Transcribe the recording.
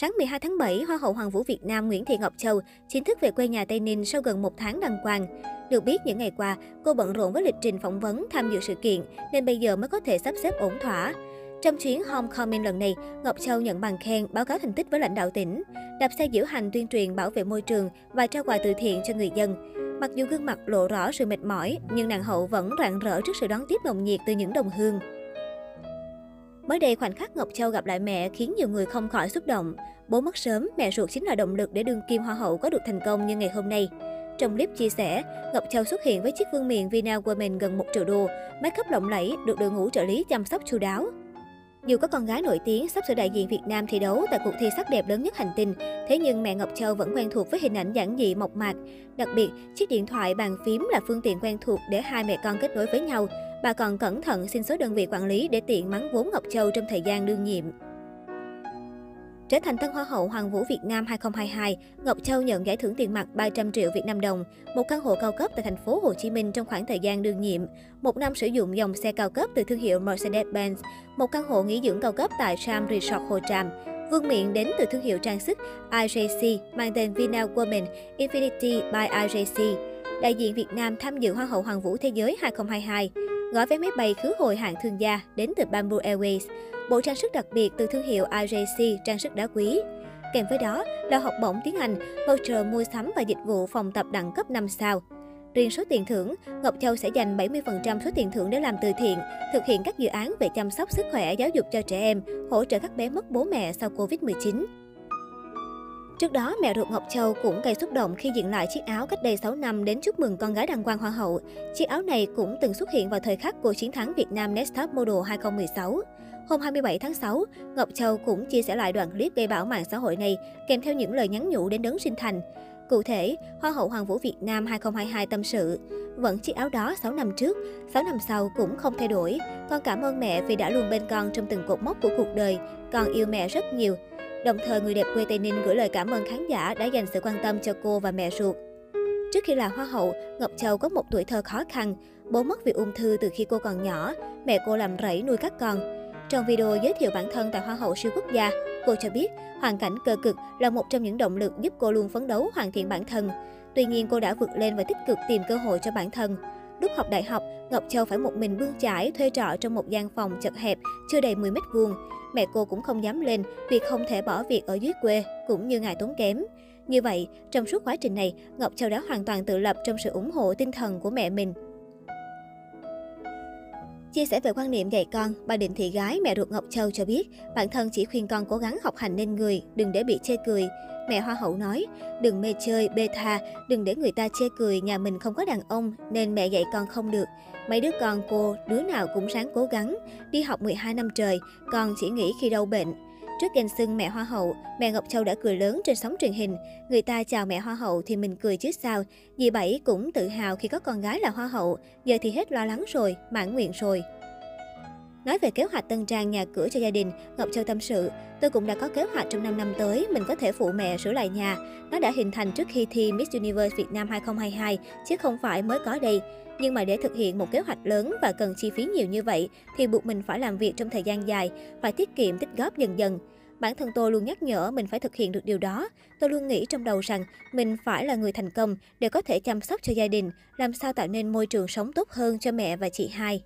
Sáng 12 tháng 7, Hoa hậu Hoàng vũ Việt Nam Nguyễn Thị Ngọc Châu chính thức về quê nhà Tây Ninh sau gần một tháng đăng quang. Được biết, những ngày qua, cô bận rộn với lịch trình phỏng vấn, tham dự sự kiện, nên bây giờ mới có thể sắp xếp ổn thỏa. Trong chuyến Homecoming lần này, Ngọc Châu nhận bằng khen, báo cáo thành tích với lãnh đạo tỉnh, đạp xe diễu hành tuyên truyền bảo vệ môi trường và trao quà từ thiện cho người dân. Mặc dù gương mặt lộ rõ sự mệt mỏi, nhưng nàng hậu vẫn rạng rỡ trước sự đón tiếp nồng nhiệt từ những đồng hương. Mới đây, khoảnh khắc Ngọc Châu gặp lại mẹ khiến nhiều người không khỏi xúc động. Bố mất sớm, mẹ ruột chính là động lực để đương kim hoa hậu có được thành công như ngày hôm nay. Trong clip chia sẻ, Ngọc Châu xuất hiện với chiếc vương miện Vina Women gần 1 triệu đô, make up lộng lẫy, được đội ngũ trợ lý chăm sóc chu đáo. Dù có con gái nổi tiếng sắp sửa đại diện Việt Nam thi đấu tại cuộc thi sắc đẹp lớn nhất hành tinh, thế nhưng mẹ Ngọc Châu vẫn quen thuộc với hình ảnh giản dị mộc mạc. Đặc biệt, chiếc điện thoại bàn phím là phương tiện quen thuộc để hai mẹ con kết nối với nhau. Bà còn cẩn thận xin số đơn vị quản lý để tiện mắng vốn Ngọc Châu trong thời gian đương nhiệm. Trở thành Tân Hoa hậu Hoàng vũ Việt Nam 2022, Ngọc Châu nhận giải thưởng tiền mặt 300 triệu Việt Nam đồng, một căn hộ cao cấp tại thành phố Hồ Chí Minh trong khoảng thời gian đương nhiệm, một năm sử dụng dòng xe cao cấp từ thương hiệu Mercedes-Benz, một căn hộ nghỉ dưỡng cao cấp tại Sam Resort Hồ Tràm, Vương miện đến từ thương hiệu trang sức IJC mang tên Vina Woman Infinity by IJC. Đại diện Việt Nam tham dự Hoa hậu Hoàng vũ Thế giới 2022 gói vé máy bay khứ hồi hạng thương gia đến từ Bamboo Airways, bộ trang sức đặc biệt từ thương hiệu IJC trang sức đá quý. Kèm với đó là học bổng tiếng Anh, voucher mua sắm và dịch vụ phòng tập đẳng cấp 5 sao. Riêng số tiền thưởng, Ngọc Châu sẽ dành 70% số tiền thưởng để làm từ thiện, thực hiện các dự án về chăm sóc sức khỏe, giáo dục cho trẻ em, hỗ trợ các bé mất bố mẹ sau Covid-19. Trước đó, mẹ ruột Ngọc Châu cũng gây xúc động khi diện lại chiếc áo cách đây 6 năm đến chúc mừng con gái đăng quang hoa hậu. Chiếc áo này cũng từng xuất hiện vào thời khắc của chiến thắng Việt Nam Next Top Model 2016. Hôm 27 tháng 6, Ngọc Châu cũng chia sẻ lại đoạn clip gây bão mạng xã hội này, kèm theo những lời nhắn nhủ đến đấng sinh thành. Cụ thể, Hoa hậu Hoàng vũ Việt Nam 2022 tâm sự, vẫn chiếc áo đó 6 năm trước, 6 năm sau cũng không thay đổi. Con cảm ơn mẹ vì đã luôn bên con trong từng cột mốc của cuộc đời. Con yêu mẹ rất nhiều. Đồng thời, người đẹp quê Tây Ninh gửi lời cảm ơn khán giả đã dành sự quan tâm cho cô và mẹ ruột. Trước khi là hoa hậu, Ngọc Châu có một tuổi thơ khó khăn. Bố mất vì ung thư từ khi cô còn nhỏ, mẹ cô làm rẫy nuôi các con. Trong video giới thiệu bản thân tại Hoa hậu siêu quốc gia, cô cho biết hoàn cảnh cơ cực là một trong những động lực giúp cô luôn phấn đấu hoàn thiện bản thân. Tuy nhiên, cô đã vượt lên và tích cực tìm cơ hội cho bản thân. Lúc học đại học, Ngọc Châu phải một mình bươn chải thuê trọ trong một gian phòng chật hẹp, chưa đầy 10 mét vuông. Mẹ cô cũng không dám lên vì không thể bỏ việc ở dưới quê, cũng như ngại tốn kém. Như vậy, trong suốt quá trình này, Ngọc Châu đã hoàn toàn tự lập trong sự ủng hộ tinh thần của mẹ mình. Chia sẻ về quan niệm dạy con, bà Định Thị Gái, mẹ ruột Ngọc Châu cho biết, bản thân chỉ khuyên con cố gắng học hành nên người, đừng để bị chê cười. Mẹ Hoa hậu nói, đừng mê chơi, bê tha, đừng để người ta chê cười nhà mình không có đàn ông nên mẹ dạy con không được. Mấy đứa con cô, đứa nào cũng sáng cố gắng. Đi học 12 năm trời, con chỉ nghĩ khi đau bệnh. Trước danh xưng mẹ Hoa hậu, mẹ Ngọc Châu đã cười lớn trên sóng truyền hình. Người ta chào mẹ Hoa hậu thì mình cười chứ sao. Dì Bảy cũng tự hào khi có con gái là Hoa hậu, giờ thì hết lo lắng rồi, mãn nguyện rồi. Nói về kế hoạch tân trang nhà cửa cho gia đình, Ngọc Châu tâm sự, tôi cũng đã có kế hoạch trong 5 năm tới, mình có thể phụ mẹ sửa lại nhà. Nó đã hình thành trước khi thi Miss Universe Việt Nam 2022, chứ không phải mới có đây. Nhưng mà để thực hiện một kế hoạch lớn và cần chi phí nhiều như vậy, thì buộc mình phải làm việc trong thời gian dài, phải tiết kiệm tích góp dần dần. Bản thân tôi luôn nhắc nhở mình phải thực hiện được điều đó. Tôi luôn nghĩ trong đầu rằng mình phải là người thành công để có thể chăm sóc cho gia đình, làm sao tạo nên môi trường sống tốt hơn cho mẹ và chị hai.